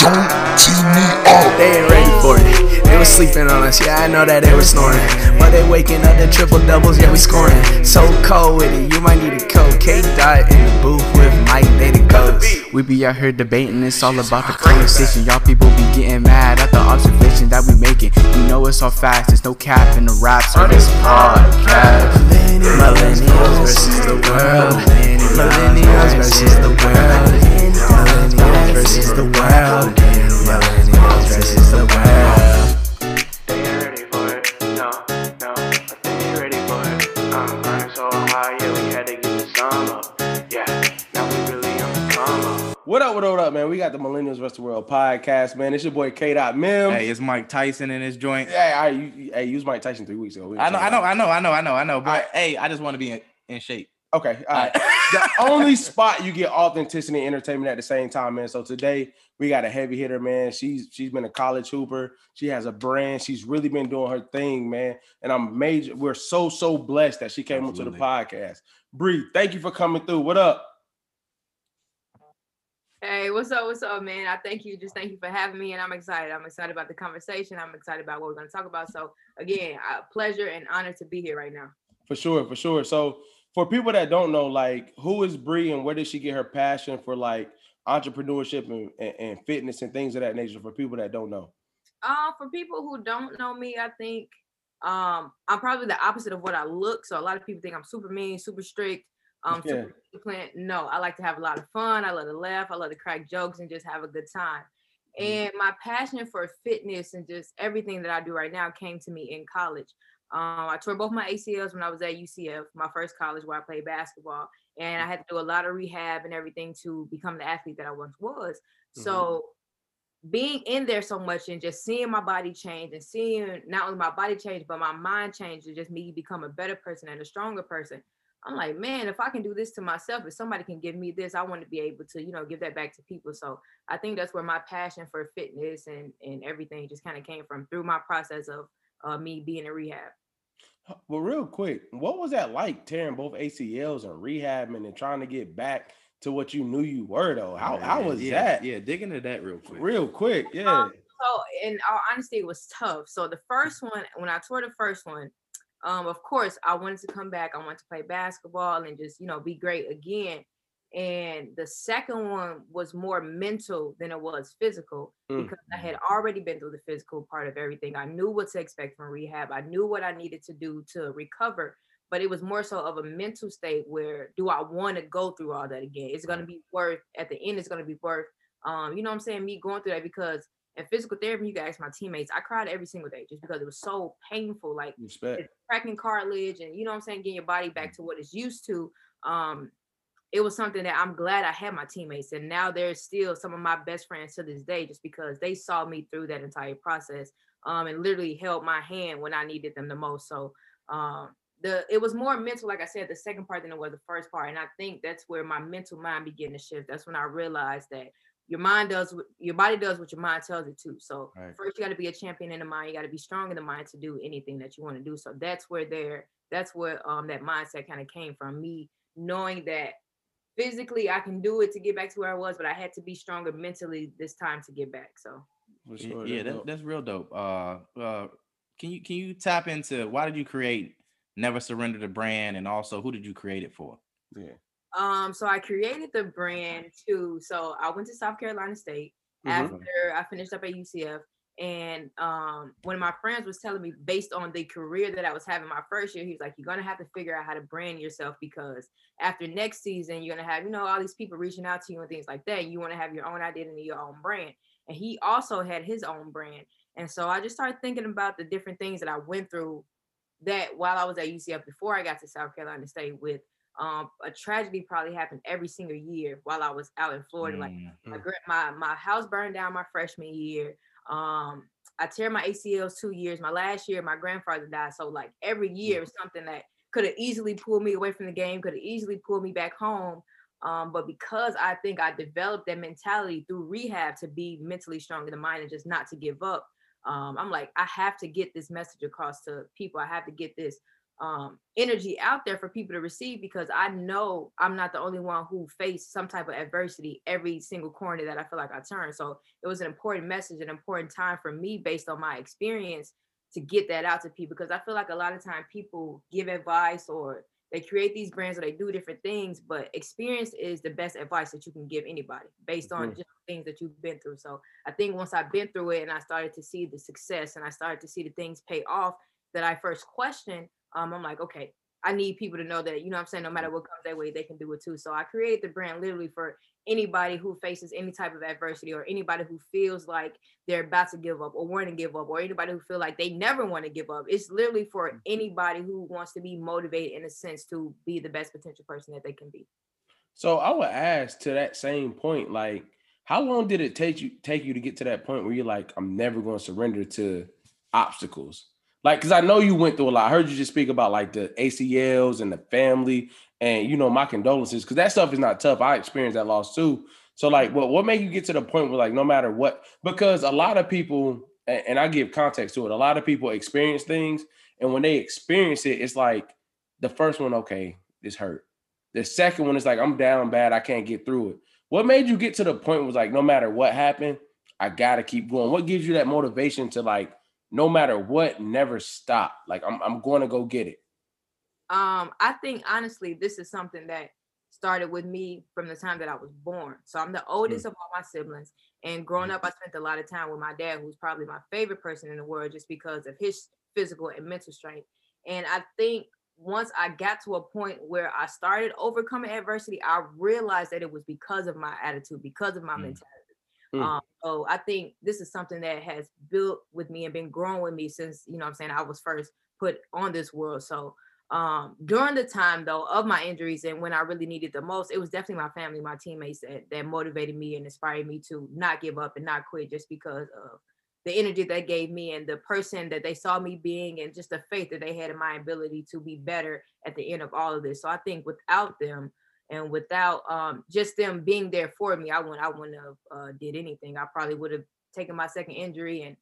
They ain't ready for it. They was sleeping on us, yeah, I know that they were snoring. But they waking up the triple doubles, yeah, we scoring. So cold with it, you might need a coat. K dot in the booth with Mike, they the coach. We be out here debating, it's all about the conversation. Y'all people be getting mad at the observation that we making. You know it's all facts, there's no cap in the raps or this podcast. Millennials versus the world. Millennials versus the world. Millennials versus the world. Millennials versus the world. They ain't ready for it. No, no, but they ain't ready for it. I'm running so high, yeah, we had to get the song up. Yeah, now we really on the come up. What up, what up, what up, man? We got the Millennials vs. the World podcast, man. It's your boy K. Dot Mim. Hey, it's Mike Tyson in his joint. Hey, I, you, hey, you was Mike Tyson three weeks ago. We I know, I know, I know, I know, I know, I know. But Alright. hey, I just want to be in, in shape. Okay, all right. Uh, the only spot you get authenticity and entertainment at the same time, man. So today we got a heavy hitter, man. She's she's been a college hooper. She has a brand. She's really been doing her thing, man. And I'm major. We're so so blessed that she came onto the podcast. Bree, thank you for coming through. What up? Hey, what's up? What's up, man? I thank you. Just thank you for having me, and I'm excited. I'm excited about the conversation. I'm excited about what we're going to talk about. So, again, a pleasure and honor to be here right now. For sure, for sure. So for people that don't know, like who is Bree and where did she get her passion for like entrepreneurship and, and, and fitness and things of that nature? For people that don't know. Uh, for people who don't know me, I think um, I'm probably the opposite of what I look. So a lot of people think I'm super mean, super strict, um, Yeah. super disciplined. No, I like to have a lot of fun. I love to laugh. I love to crack jokes and just have a good time. Mhm. And my passion for fitness and just everything that I do right now came to me in college. Um, I tore both my ACLs when I was at UCF, my first college where I played basketball, and I had to do a lot of rehab and everything to become the athlete that I once was. Mhm. So being in there so much and just seeing my body change and seeing not only my body change but my mind change and just me become a better person and a stronger person i'm like man if i can do this to myself if somebody can give me this i want to be able to you know give that back to people so i think that's where my passion for fitness and and everything just kind of came from through my process of uh, me being in rehab Well, real quick, what was that like tearing both ACLs and rehabbing and trying to get back to what you knew you were though? How Yeah, how was yeah, that? Yeah, dig into that real quick. Real quick, yeah. so in all honesty it was tough so the first one when i tore the first one um of course i wanted to come back i wanted to play basketball and just you know be great again and the second one was more mental than it was physical Mm. because i had already been through the physical part of everything i knew what to expect from rehab i knew what i needed to do to recover but it was more so of a mental state where do i want to go through all that again it's going to be worth at the end it's going to be worth um you know what i'm saying me going through that because in physical therapy, you can ask my teammates. I cried every single day just because it was so painful. Like cracking cartilage and you know what I'm saying, getting your body back to what it's used to. Um, it was something that I'm glad I had my teammates, and now they're still some of my best friends to this day, just because they saw me through that entire process, um, and literally held my hand when I needed them the most. So, um, the it was more mental, like I said, the second part than it was the first part, and I think that's where my mental mind began to shift. That's when I realized that your mind does what your body does what your mind tells it to. So Right. first you got to be a champion in the mind. You got to be strong in the mind to do anything that you want to do. So that's where there that's where um that mindset kind of came from me knowing that physically I can do it to get back to where I was, but I had to be stronger mentally this time to get back. So sure, yeah, that's that, that's real dope. Uh, uh, can you can you tap into why did you create Never Surrender the brand, and also who did you create it for? yeah. um so I created the brand too. So I went to South Carolina State Mhm. after I finished up at UCF. And um, one of my friends was telling me, based on the career that I was having my first year, he was like, "You're gonna have to figure out how to brand yourself because after next season, you're gonna have, you know, all these people reaching out to you and things like that. You want to have your own identity, your own brand." And he also had his own brand. And so I just started thinking about the different things that I went through that while I was at UCF before I got to South Carolina State with um, a tragedy probably happened every single year while I was out in Florida. Like Mm, my, gra- my my house burned down my freshman year. Um, I tear my ACLs two years. My last year, my grandfather died. So like every year was something that could have easily pulled me away from the game, could have easily pulled me back home. Um, but because I think I developed that mentality through rehab to be mentally strong in the mind and just not to give up, um, I'm like, I have to get this message across to people. I have to get this um, energy out there for people to receive because I know I'm not the only one who faced some type of adversity every single corner that I feel like I turn. So it was an important message, an important time for me based on my experience to get that out to people because I feel like a lot of time people give advice or they create these brands or they do different things, but experience is the best advice that you can give anybody based on Mhm. just things that you've been through. So I think once I've been through it and I started to see the success and I started to see the things pay off that I first questioned, um, I'm like, okay, I need people to know that, you know what I'm saying, no matter what comes their way, they can do it too. So I created the brand literally for anybody who faces any type of adversity or anybody who feels like they're about to give up or want to give up or anybody who feel like they never want to give up. It's literally for anybody who wants to be motivated in a sense to be the best potential person that they can be. So I would ask to that same point, like, how long did it take you take you to get to that point where you're like, I'm never going to surrender to obstacles? Like, because I know you went through a lot. I heard you just speak about like the ACLs and the family, and you know, my condolences, because that stuff is not tough. I experienced that loss too. So, like, what what made you get to the point where like no matter what, because a lot of people, and, and I give context to it, a lot of people experience things, and when they experience it, it's like the first one, okay, this hurt. The second one is like, I'm down bad, I can't get through it. What made you get to the point was like, no matter what happened, I gotta keep going. What gives you that motivation to like, no matter what, never stop? Like, I'm I'm going to go get it. Um, I think honestly, this is something that started with me from the time that I was born. So I'm the oldest of all my siblings. And growing up, I spent a lot of time with my dad, who's probably my favorite person in the world just because of his physical and mental strength. And I think once I got to a point where I started overcoming adversity, I realized that it was because of my attitude, because of my Mm. mentality. Mm. Um, so I think this is something that has built with me and been growing with me since, you know I'm saying, I was first put on this world. So um during the time though of my injuries and when I really needed the most, it was definitely my family, my teammates that that motivated me and inspired me to not give up and not quit just because of the energy they gave me and the person that they saw me being and just the faith that they had in my ability to be better at the end of all of this. So I think without them and without um just them being there for me, I wouldn't I wouldn't have uh, did anything. I probably would have taken my second injury and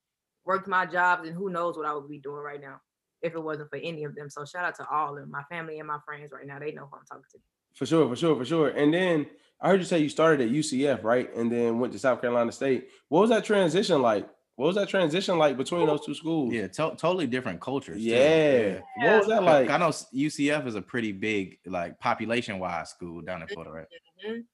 worked my jobs and who knows what I would be doing right now if it wasn't for any of them. So shout out to all of them, my family and my friends right now. They know who I'm talking to. For sure, for sure, for sure. And then I heard you say you started at UCF, right? And then went to South Carolina State. What was that transition like? What was that transition like between those two schools? Yeah, to- totally different cultures. too. Yeah. What was that like? I know UCF is a pretty big, like population wise school down in Florida, right? Mhm.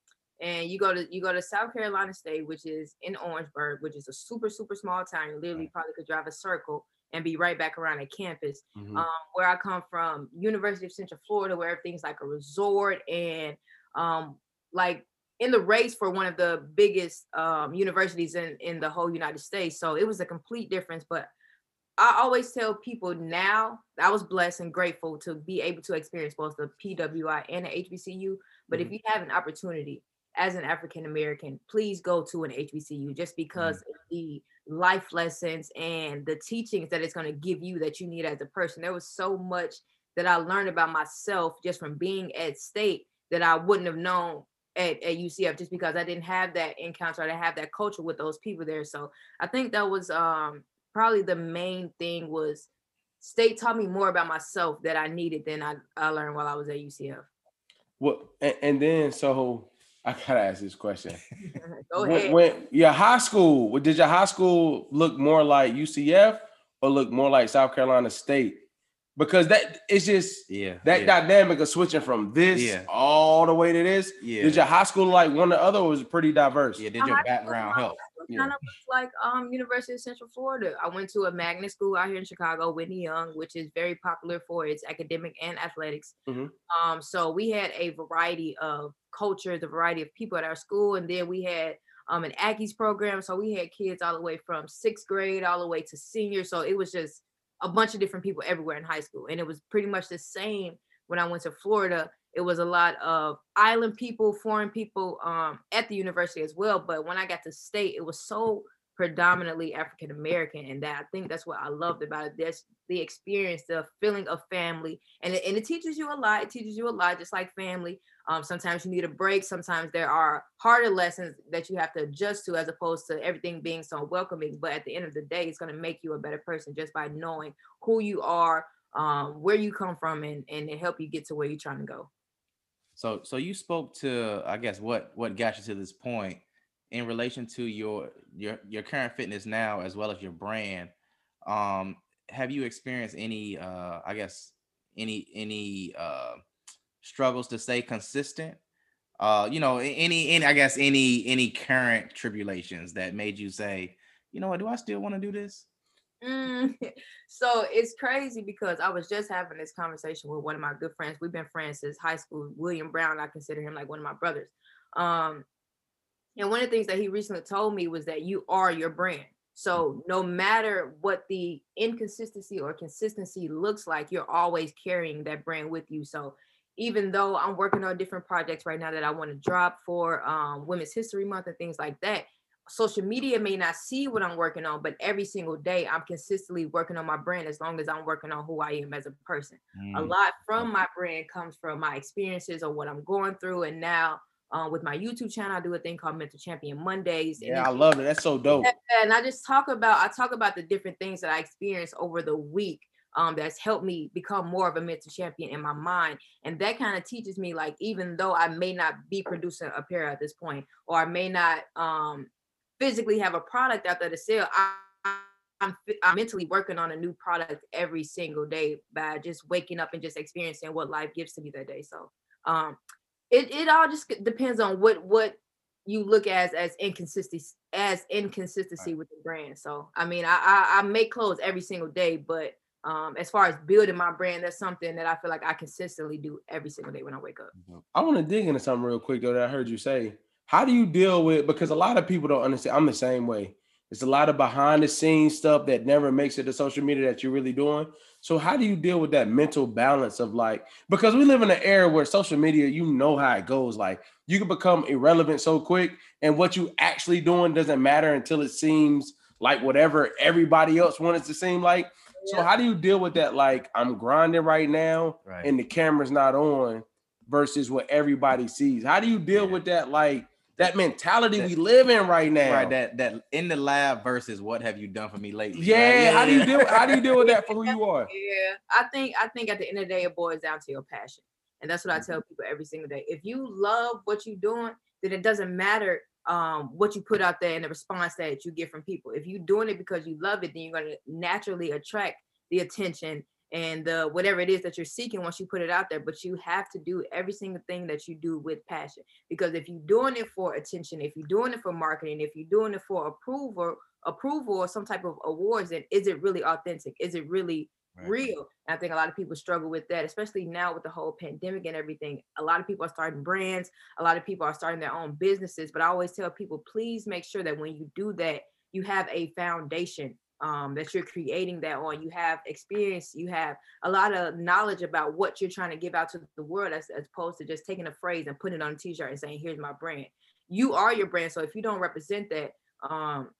And you go to you go to South Carolina State, which is in Orangeburg, which is a super super small town. You literally probably could drive a circle and be right back around at campus. Mhm. um, where I come from, University of Central Florida, where everything's like a resort and um, like in the race for one of the biggest um, universities in in the whole United States. So it was a complete difference. But I always tell people now I was blessed and grateful to be able to experience both the PWI and the HBCU. But if you have an opportunity as an African American, please go to an HBCU just because of the life lessons and the teachings that it's going to give you that you need as a person. There was so much that I learned about myself just from being at state that I wouldn't have known at, at UCF just because I didn't have that encounter, I didn't have that culture with those people there. So I think that was um probably the main thing was state taught me more about myself that I needed than I, I learned while I was at UCF. Well, and, and then so I gotta ask this question. Go ahead. when your high school, did your high school look more like UCF or look more like South Carolina State? Because that it's just Yeah. that yeah, dynamic of switching from this Yeah. all the way to this. yeah. Did your high school like one or the other or was it pretty diverse? yeah, did My your background was help? Yeah. Kind of like um University of Central Florida. I went to a magnet school out here in Chicago, Whitney Young, which is very popular for its academic and athletics. Mhm. Um, so we had a variety of cultures, a variety of people at our school, and then we had um an Aggies program. So we had kids all the way from sixth grade all the way to senior. So it was just a bunch of different people everywhere in high school, and it was pretty much the same when I went to Florida. It was a lot of island people, foreign people um, at the university as well. But when I got to state, it was so predominantly African American, and that I think that's what I loved about it. That's the experience, the feeling of family, and it, and it teaches you a lot. It teaches you a lot, just like family. Um, sometimes you need a break. Sometimes there are harder lessons that you have to adjust to, as opposed to everything being so welcoming. But at the end of the day, it's going to make you a better person just by knowing who you are, um, where you come from and and help you get to where you're trying to go. So so you spoke to I guess what what got you to this point in relation to your your your current fitness now as well as your brand. Um have you experienced any uh I guess any any uh struggles to stay consistent? Uh you know any any I guess any any current tribulations that made you say, you know what, do I still want to do this? Mm, so it's crazy because I was just having this conversation with one of my good friends. We've been friends since high school. William Brown, I consider him like one of my brothers. Um, and one of the things that he recently told me was that you are your brand. So no matter what the inconsistency or consistency looks like, you're always carrying that brand with you. So even though I'm working on different projects right now that I want to drop for um, Women's History Month and things like that, social media may not see what I'm working on, but every single day I'm consistently working on my brand as long as I'm working on who I am as a person. A Mm, lot from my brand comes from my experiences or what I'm going through. And now um, with my YouTube channel, I do a thing called Mental Champion Mondays. and Yeah, I love it. That's so dope. and I just talk about I talk about the different things that I experienced over the week um, that's helped me become more of a mental champion in my mind, and that kind of teaches me like even though I may not be producing a pair at this point, or I may not um, physically have a product out there to sell, I, I'm, I'm mentally working on a new product every single day by just waking up and just experiencing what life gives to me that day. So um, it it all just depends on what what you look as as inconsistency as inconsistency with the brand. So I mean, I, I I make clothes every single day, but um, as far as building my brand, that's something that I feel like I consistently do every single day when I wake up. I want to dig into something real quick though that I heard you say. How do you deal with because a lot of people don't understand. I'm the same way. It's a lot of behind the scenes stuff that never makes it to social media that you're really doing. So how do you deal with that mental balance of like because we live in an era where social media, you know how it goes. Like you can become irrelevant so quick, and what you actually doing doesn't matter until it seems like whatever everybody else wants it to seem like. So how do you deal with that? Like I'm grinding right now, Right. and the camera's not on versus what everybody sees. How do you deal Yeah. with that like that mentality That- we live in right now? Right, that that in the lab versus what have you done for me lately? right? yeah, how do you deal how do you deal with that for who you are? Yeah, I think I think at the end of the day, it boils down to your passion, and that's what I tell people every single day. If you love what you're doing, then it doesn't matter um, what you put out there and the response that you get from people. If you're doing it because you love it, then you're going to naturally attract the attention and the whatever it is that you're seeking once you put it out there. But you have to do every single thing that you do with passion, because if you're doing it for attention, if you're doing it for marketing, if you're doing it for approval, approval or some type of awards, then is it really authentic? Is it really Right. real. And I think a lot of people struggle with that, especially now with the whole pandemic and everything. A lot of people are starting brands, a lot of people are starting their own businesses. But I always tell people, please make sure that when you do that, you have a foundation um, that you're creating that on. You have experience, you have a lot of knowledge about what you're trying to give out to the world as, as opposed to just taking a phrase and putting it on a t-shirt and saying, here's my brand. You are your brand. So if you don't represent that, um,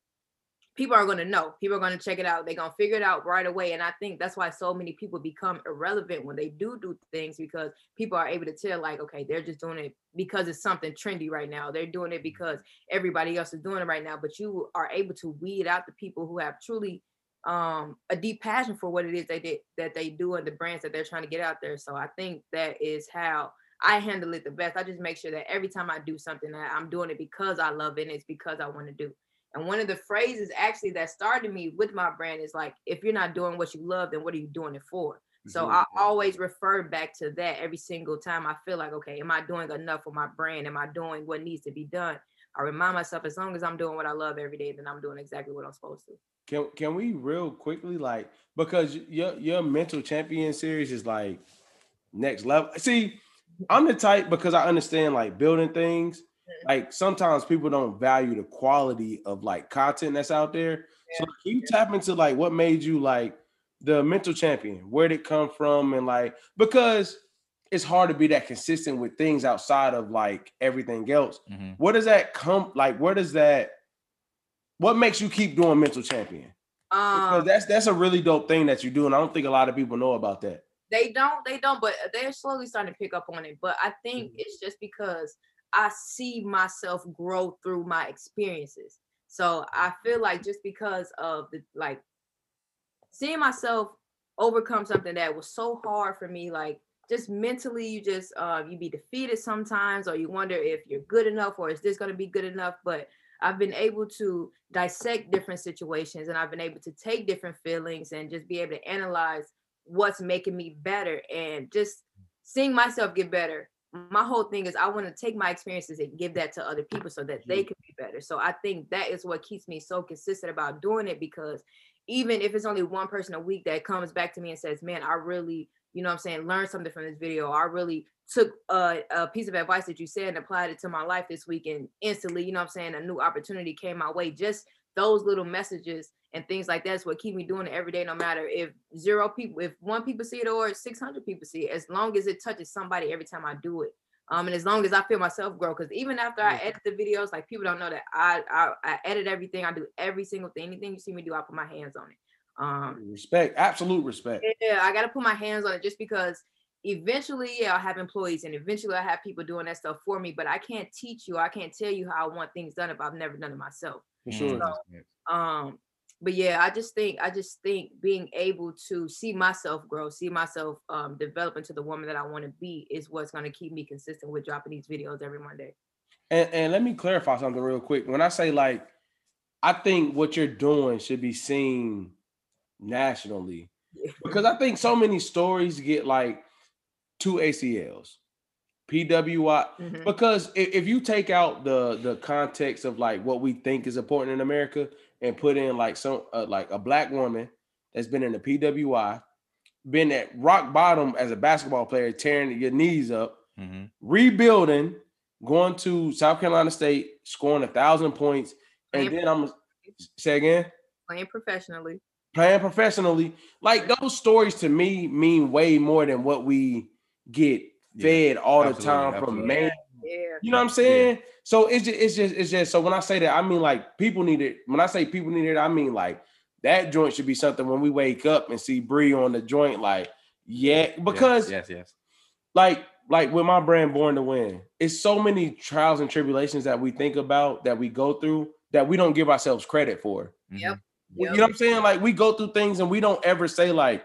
people are going to know. People are going to check it out. They're going to figure it out right away. And i think that's why so many people become irrelevant when they do do things because people are able to tell like okay they're just doing it because it's something trendy right now. They're doing it because everybody else is doing it right now. But you are able to weed out the people who have truly um a deep passion for what it is they did that they do and the brands that they're trying to get out there. So i think that is how I handle it the best. I just make sure that every time I do something that I'm doing it because I love it and it's because I want to do. And one of the phrases actually that started me with my brand is like, if you're not doing what you love, then what are you doing it for? So mm-hmm. I mm-hmm. always refer back to that every single time I feel like, okay, am I doing enough for my brand? Am I doing what needs to be done? I remind myself as long as I'm doing what I love every day, then I'm doing exactly what I'm supposed to. Can can we real quickly like because your your mental champion series is like next level. See, I'm the type because I understand like building things. Like sometimes people don't value the quality of like content that's out there. So you tap into like what made you like the mental champion? Where did it come from? And like because it's hard to be that consistent with things outside of like everything else. Mhm. Where does that come? Like, where does that? What makes you keep doing mental champion? Because Um, that's that's a really dope thing that you do, and I don't think a lot of people know about that. they don't, they don't, but they're slowly starting to pick up on it. But I think Mhm. it's just because I see myself grow through my experiences. So I feel like just because of the like seeing myself overcome something that was so hard for me, like just mentally, you just uh, you be defeated sometimes, or you wonder if you're good enough, or is this to be good enough? But I've been able to dissect different situations, and I've been able to take different feelings and just be able to analyze what's making me better, and just seeing myself get better. My whole thing is I want to take my experiences and give that to other people so that they mm-hmm. can be better. So I think that is what keeps me so consistent about doing it because even if it's only one person a week that comes back to me and says, "Man, I really you know what I'm saying, learned something from this video. I really took a, a, piece of advice that you said and applied it to my life this week. And instantly, you know what I'm saying, a new opportunity came my way. Just those little messages and things like that's what keep me doing it every day, no matter if zero people, if one people see it or 600 people see it, as long as it touches somebody every time I do it. Um, and as long as I feel myself grow, because even after I edit the videos, like people don't know that I, I I edit everything. I do every single thing. Anything you see me do, I put my hands on it. Um, respect, absolute respect. Yeah, I got to put my hands on it just because eventually, yeah, I'll have employees and eventually I have people doing that stuff for me, but I can't teach you, I can't tell you how I want things done if I've never done it myself. For sure. So, um, but yeah, I just think I just think being able to see myself grow, see myself um, develop into the woman that I want to be is what's going to keep me consistent with dropping these videos every Monday. And, and let me clarify something real quick. When I say like, I think what you're doing should be seen nationally because I think so many stories get like two ACLs, PWI. Mm-hmm. Because if, if you take out the the context of like what we think is important in America and put in like some uh, like a black woman that's been in the PWI, been at rock bottom as a basketball player, tearing your knees up, mm-hmm. rebuilding, going to South Carolina State, scoring a thousand points, and then I'm say again, playing professionally playing professionally. Like those stories to me mean way more than what we get fed yeah, all the time from man. Yeah. You know what I'm saying? Yeah. So it's just it's just it's just so when I say that I mean like people need it. When I say people need it, I mean like that joint should be something when we wake up and see Bree on the joint, like yeah, because yes, yes, yes. like like with my brand Born to Win, it's so many trials and tribulations that we think about that we go through that we don't give ourselves credit for. Mm-hmm. Yep. Yep. You know what I'm saying? Like we go through things and we don't ever say like,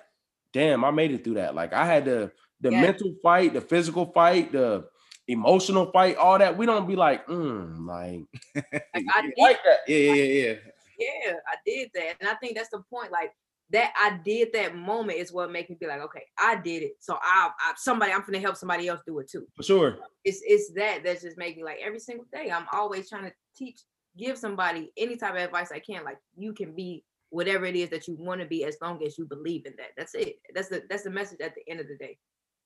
"Damn, I made it through that." Like I had the the yeah. mental fight, the physical fight, the emotional fight, all that. We don't be like, mm, like, like, I did, like that. Yeah, yeah, yeah. Yeah, I did that, and I think that's the point. Like that, I did that moment is what makes me be like, okay, I did it. So I, I somebody, I'm gonna help somebody else do it too. For sure. It's it's that that's just making like every single day. I'm always trying to teach give somebody any type of advice I can. Like you can be whatever it is that you want to be as long as you believe in that. That's it. That's the that's the message at the end of the day.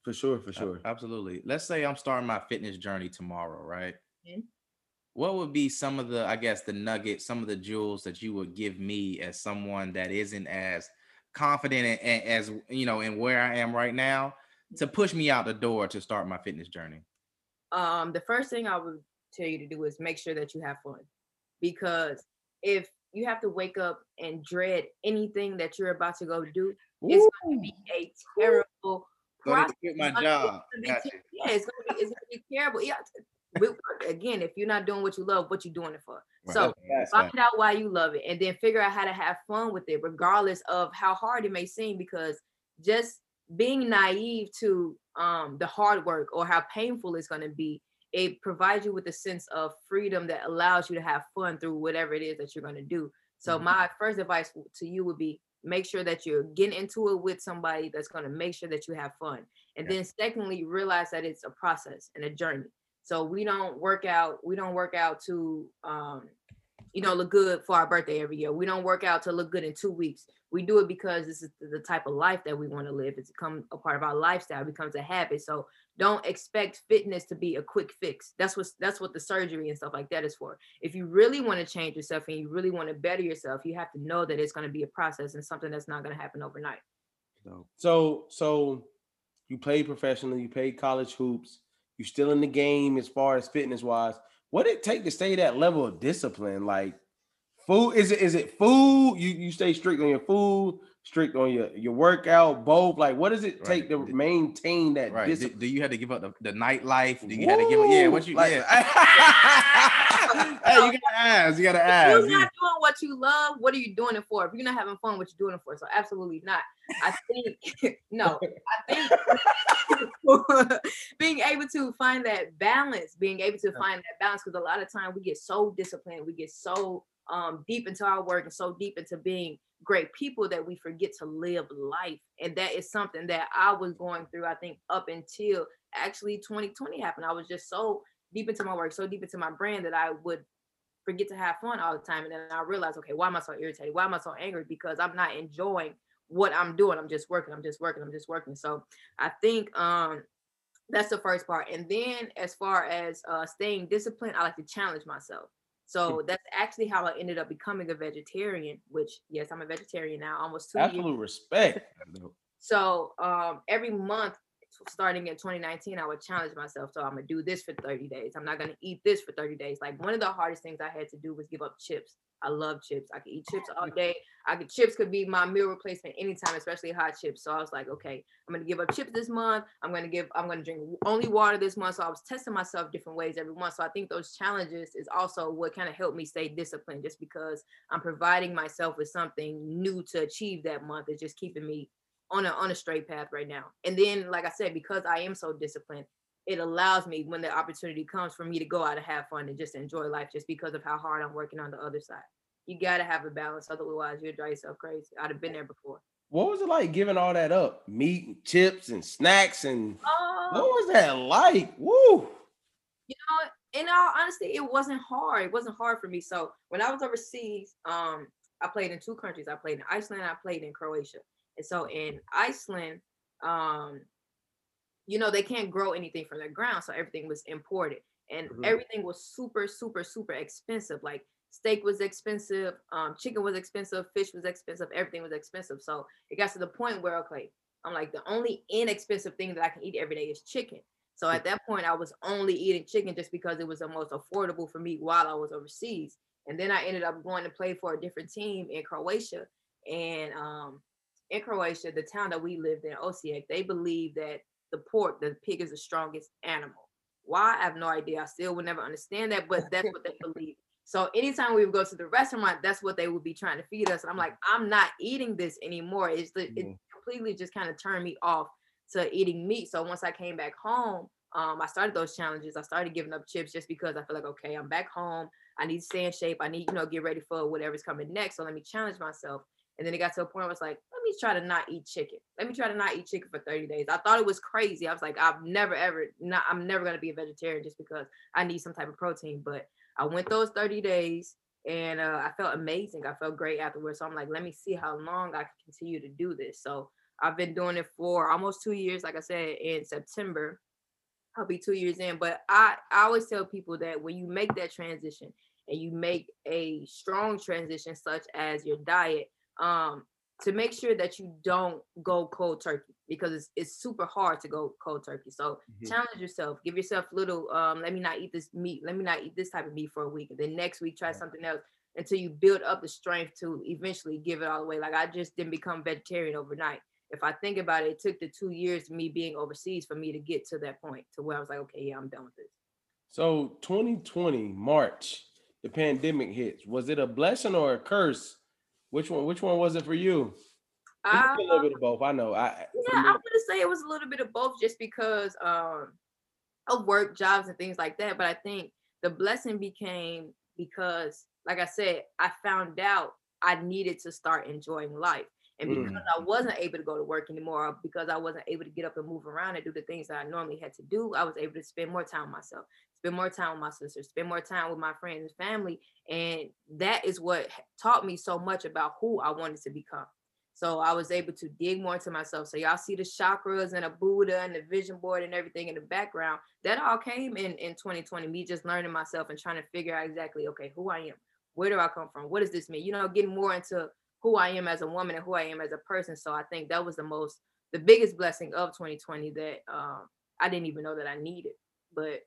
For sure, for sure. Absolutely. Let's say I'm starting my fitness journey tomorrow, right? Mm-hmm. What would be some of the, I guess, the nuggets, some of the jewels that you would give me as someone that isn't as confident as you know in where I am right now to push me out the door to start my fitness journey? Um, the first thing I would tell you to do is make sure that you have fun because if you have to wake up and dread anything that you're about to go do, Ooh. it's going to be a terrible process. Get my job. yeah, it's going to be it's to be terrible. Yeah. Again, if you're not doing what you love, what you doing it for? Right. So find out why you love it, and then figure out how to have fun with it, regardless of how hard it may seem. Because just being naive to um, the hard work or how painful it's going to be it provides you with a sense of freedom that allows you to have fun through whatever it is that you're going to do. So mm-hmm. my first advice to you would be make sure that you're getting into it with somebody that's going to make sure that you have fun. And yeah. then secondly, realize that it's a process and a journey. So we don't work out, we don't work out to um, you know, look good for our birthday every year. We don't work out to look good in two weeks. We do it because this is the type of life that we want to live. It's become a part of our lifestyle, it becomes a habit. So don't expect fitness to be a quick fix. That's what that's what the surgery and stuff like that is for. If you really want to change yourself and you really want to better yourself, you have to know that it's going to be a process and something that's not going to happen overnight. So so you play professionally, you play college hoops, you're still in the game as far as fitness wise what it take to stay that level of discipline? Like food, is it is it food? You you stay strict on your food, strict on your your workout, both. Like what does it right. take to maintain that right. discipline? Do, do, you have to give up the, the nightlife? Do you Woo! have to give up? Yeah, what you like, yeah. hey, you gotta ask. You gotta ask. If you're not doing what you love, what are you doing it for? If you're not having fun, what you doing it for? So absolutely not. I think no. I think being able to find that balance, being able to find that balance, because a lot of time we get so disciplined, we get so um deep into our work and so deep into being great people that we forget to live life. And that is something that I was going through, I think, up until actually 2020 happened. I was just so deep into my work, so deep into my brand that I would forget to have fun all the time. And then I realized, okay, why am I so irritated? Why am I so angry? Because I'm not enjoying what I'm doing. I'm just working, I'm just working, I'm just working. So I think um that's the first part. And then as far as uh staying disciplined, I like to challenge myself. So that's actually how I ended up becoming a vegetarian, which yes, I'm a vegetarian now, almost two years. Absolute respect. So um, every month, starting in 2019, I would challenge myself. So I'm gonna do this for 30 days. I'm not gonna eat this for 30 days. Like one of the hardest things I had to do was give up chips. I love chips. I could eat chips all day. I could chips could be my meal replacement anytime, especially hot chips. So I was like, okay, I'm gonna give up chips this month. I'm gonna give. I'm gonna drink only water this month. So I was testing myself different ways every month. So I think those challenges is also what kind of helped me stay disciplined, just because I'm providing myself with something new to achieve that month. It's just keeping me on a on a straight path right now. And then, like I said, because I am so disciplined, it allows me when the opportunity comes for me to go out and have fun and just enjoy life just because of how hard I'm working on the other side. You gotta have a balance, otherwise you'll drive yourself crazy. I'd have been there before. What was it like giving all that up? Meat and chips and snacks and what Um, was that like? Woo! you know, in all honesty, it wasn't hard. It wasn't hard for me. So when I was overseas, um, I played in two countries. I played in Iceland. I played in Croatia. And so in Iceland, um, you know, they can't grow anything from the ground, so everything was imported, and Mhm. everything was super, super, super expensive. Like steak was expensive, um, chicken was expensive, fish was expensive, everything was expensive. So it got to the point where okay, I'm like the only inexpensive thing that I can eat every day is chicken. So at that point, I was only eating chicken just because it was the most affordable for me while I was overseas. And then I ended up going to play for a different team in Croatia. And um, in Croatia, the town that we lived in, Osijek, they believe that the pork, the pig, is the strongest animal. Why? I have no idea. I still would never understand that, but that's what they believe. So anytime we would go to the restaurant, that's what they would be trying to feed us. And I'm like, I'm not eating this anymore. It's the, it Mhm. completely just kind of turned me off to eating meat. So once I came back home, um, I started those challenges. I started giving up chips just because I feel like, okay, I'm back home. I need to stay in shape. I need, you know, get ready for whatever's coming next. So let me challenge myself. And then it got to a point where I was like, me try to not eat chicken. Let me try to not eat chicken for 30 days. I thought it was crazy. I was like, I've never ever not I'm never gonna be a vegetarian just because I need some type of protein. But I went those 30 days and uh, I felt amazing. I felt great afterwards. So I'm like, let me see how long I can continue to do this. So I've been doing it for almost two years. Like I said, in September, I'll be two years in. But I, I always tell people that when you make that transition and you make a strong transition, such as your diet, um, to make sure that you don't go cold turkey because it's, it's super hard to go cold turkey. So Mhm. challenge yourself, give yourself little, um, let me not eat this meat, let me not eat this type of meat for a week. And then next week, try Yeah. something else until you build up the strength to eventually give it all away. Like I just didn't become vegetarian overnight. If I think about it, it took the two years of me being overseas for me to get to that point to where I was like, okay, yeah, I'm done with this. So 2020 March, the pandemic hits. Was it a blessing or a curse? Which one? Which one was it for you? A little bit of both. I know. I yeah, me- I would say it was a little bit of both just because um of work, jobs, and things like that. But I think the blessing became because, like I said, I found out I needed to start enjoying life. And Mm. because I wasn't able to go to work anymore, because I wasn't able to get up and move around and do the things that I normally had to do, I was able to spend more time with myself, spend more time with my sisters, spend more time with my friends and family. And that is what taught me so much about who I wanted to become. So I was able to dig more into myself. So y'all see the chakras and a Buddha and the vision board and everything in the background. That all came in in 2020. Me just learning myself and trying to figure out exactly, okay, who I am. Where do I come from? What does this mean? You know, getting more into who I am as a woman and who I am as a person. So I think that was the most, the biggest blessing of 2020 that um, I didn't even know that I needed. But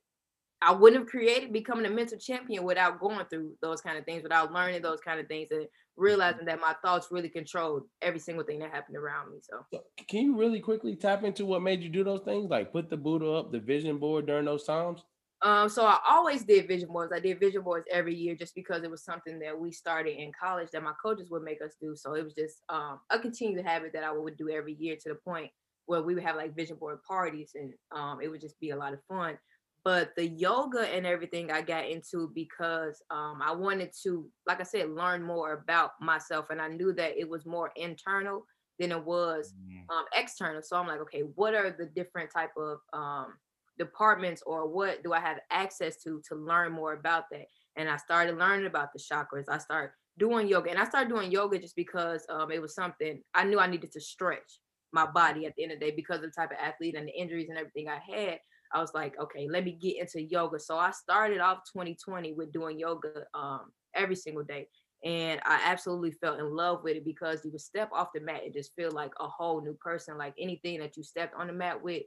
I wouldn't have created becoming a mental champion without going through those kind of things, without learning those kind of things, and realizing that my thoughts really controlled every single thing that happened around me. So So, can you really quickly tap into what made you do those things? Like put the Buddha up, the vision board during those times? Um, so I always did vision boards. I did vision boards every year just because it was something that we started in college that my coaches would make us do. So it was just um, a continued habit that I would do every year to the point where we would have like vision board parties and um, it would just be a lot of fun. But the yoga and everything I got into because um, I wanted to, like I said, learn more about myself. And I knew that it was more internal than it was Mm, um, external. So I'm like, okay, what are the different type of um, departments or what do I have access to to learn more about that? And I started learning about the chakras. I started doing yoga, and I started doing yoga just because um, it was something I knew I needed to stretch my body at the end of the day because of the type of athlete and the injuries and everything I had. I was like, okay, let me get into yoga. So I started off 2020 with doing yoga um, every single day. And I absolutely fell in love with it because you would step off the mat and just feel like a whole new person. Like anything that you stepped on the mat with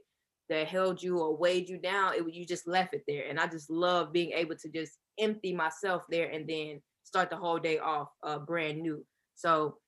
that held you or weighed you down, it you just left it there. And I just love being able to just empty myself there and then start the whole day off uh, brand new. So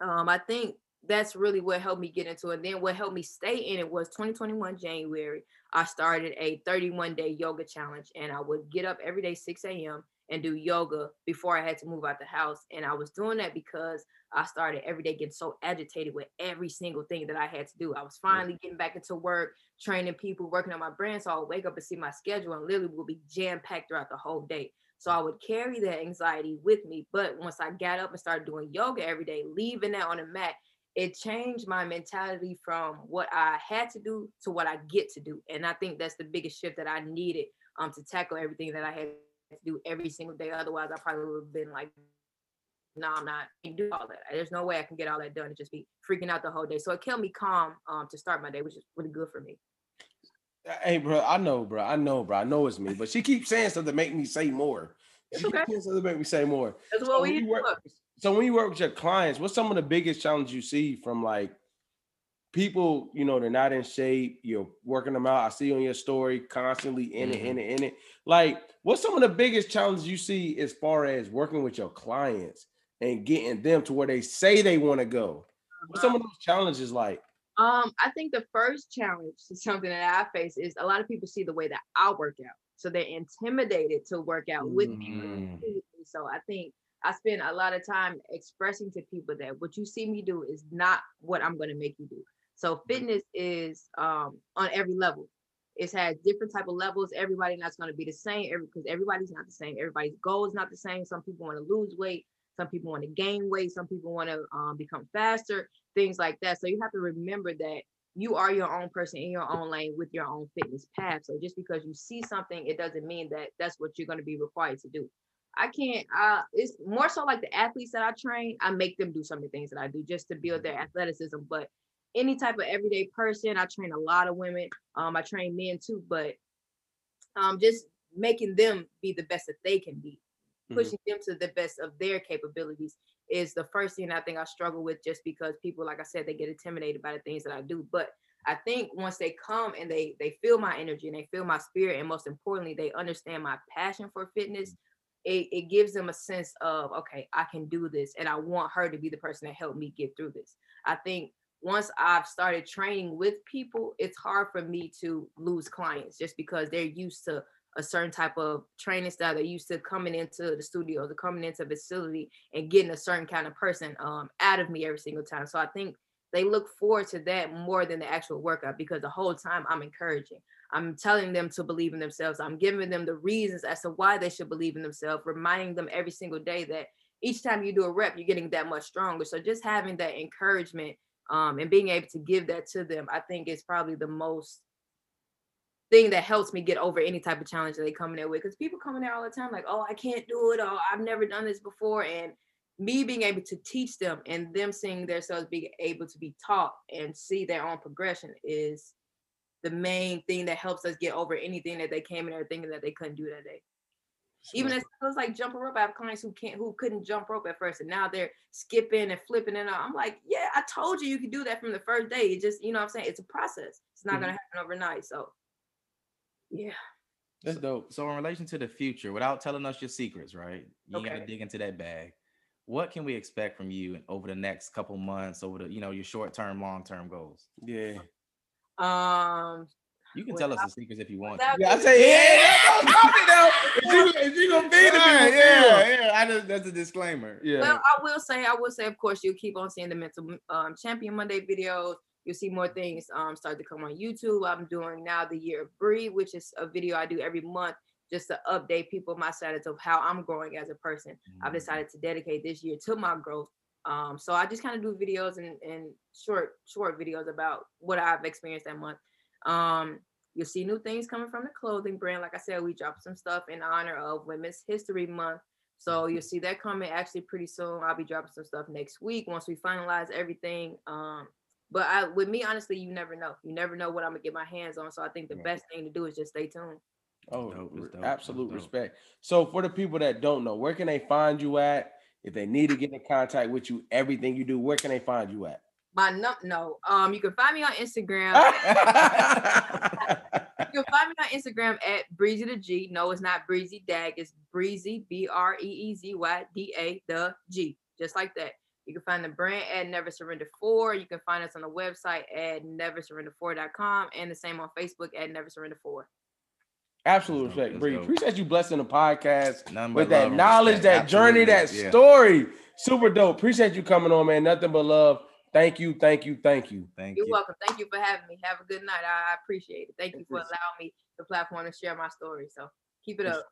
um, I think that's really what helped me get into it. And Then what helped me stay in it was 2021 January. I started a 31 day yoga challenge, and I would get up every day 6 a.m. and do yoga before I had to move out the house. And I was doing that because I started every day getting so agitated with every single thing that I had to do. I was finally getting back into work, training people, working on my brand. So I would wake up and see my schedule, and literally would be jam packed throughout the whole day. So I would carry that anxiety with me. But once I got up and started doing yoga every day, leaving that on the mat, it changed my mentality from what I had to do to what I get to do. And I think that's the biggest shift that I needed um to tackle everything that I had to do every single day. Otherwise, I probably would have been like, no, I'm not I can't do all that. There's no way I can get all that done and just be freaking out the whole day. So it kept me calm um to start my day, which is really good for me. Hey, bro, I know, bro. I know, bro. I know it's me, but she keeps saying something to make me say more. It's She keeps okay. saying something to make me say more. That's So what when we work- So when you work with your clients, what's some of the biggest challenges you see from like people, you know, they're not in shape, you're working them out. I see on your story constantly in it, in it, in it. Like, what's some of the biggest challenges you see as far as working with your clients and getting them to where they say they want to go? What's some of those challenges like? Um, I think the first challenge is something that I face is a lot of people see the way that I work out. So they're intimidated to work out with Mm. me. So I think I spend a lot of time expressing to people that what you see me do is not what I'm going to make you do. So fitness is um, on every level. It's had different type of levels. Everybody not going to be the same because everybody's not the same. Everybody's goal is not the same. Some people want to lose weight. Some people want to gain weight. Some people want to um, become faster. Things like that. So you have to remember that you are your own person in your own lane with your own fitness path. So just because you see something, it doesn't mean that that's what you're going to be required to do. I can't. Uh, it's more so like the athletes that I train. I make them do some of the things that I do just to build their athleticism. But any type of everyday person, I train a lot of women. Um, I train men too, but um, just making them be the best that they can be, Mhm. pushing them to the best of their capabilities is the first thing I think I struggle with. Just because people, like I said, they get intimidated by the things that I do, but I think once they come and they they feel my energy and they feel my spirit, and most importantly, they understand my passion for fitness. It, it gives them a sense of okay, I can do this, and I want her to be the person that helped me get through this. I think once I've started training with people, it's hard for me to lose clients just because they're used to a certain type of training style. They're used to coming into the studio, to coming into facility and getting a certain kind of person um, out of me every single time. So I think they look forward to that more than the actual workout because the whole time I'm encouraging. I'm telling them to believe in themselves. I'm giving them the reasons as to why they should believe in themselves, reminding them every single day that each time you do a rep, you're getting that much stronger. So just having that encouragement um, and being able to give that to them, I think is probably the most thing that helps me get over any type of challenge that they come in there with. Because people come in there all the time, like, oh, I can't do it, or I've never done this before. And me being able to teach them and them seeing themselves being able to be taught and see their own progression is the main thing that helps us get over anything that they came in there thinking that they couldn't do that day. Even as close like jumping rope, I have clients who can't who couldn't jump rope at first, and now they're skipping and flipping and all. I'm like, yeah, I told you you could do that from the first day. It just, you know what I'm saying? It's a process. It's not gonna mm-hmm. happen overnight. So yeah. That's dope. So in relation to the future, without telling us your secrets, right? You ain't gotta dig into that bag. What can we expect from you in- over the next couple months, over the you know your short term, long term goals? Yeah. Um You can tell us I- the secrets if you want. without. Yeah, I say, yeah, that's what I'm talking now. If you, if you gonna feed the people, yeah, yeah, yeah. I just that's a disclaimer. yeah. Well, I will say, I will say, of course, you'll keep on seeing the mental um, champion Monday videos. You'll see more things um, start to come on YouTube. I'm doing now the year of Bree, which is a video I do every month just to update people my status of how I'm growing as a person. Mm-hmm. I've decided to dedicate this year to my growth. Um, so I just kind of do videos and, and short short videos about what I've experienced that month. Um, you'll see new things coming from the clothing brand. Like I said, we dropped some stuff in honor of Women's History Month. So you'll see that coming actually pretty soon. I'll be dropping some stuff next week once we finalize everything. Um, but I, with me, honestly, you never know. You never know what I'm gonna get my hands on. So I think the Right. best thing to do is just stay tuned. Oh, dope, re- it's dope, it's absolute dope. respect. So for the people that don't know, where can they find you at? If they need to get in contact with you, everything you do, where can they find you at? My num no, um, you can find me on Instagram. You can find me on Instagram at Breezy the G. No, it's not Breezy Dag. It's Breezy B R E E Z Y D A the G. Just like that. You can find the brand at Never Surrender 4. You can find us on the website at neversurrender4.com and the same on Facebook at Never Surrender 4. Absolute That's dope, respect, that's Bree. dope. Appreciate you blessing the podcast Nothing with that knowledge, respect. that journey, that yeah. story. Super dope. Appreciate you coming on, man. Nothing but love. Thank you, thank you, thank you. Thank You're you. welcome. Thank you for having me. Have a good night. I I appreciate it. Thank you for allowing me the platform to share my story. So keep it up.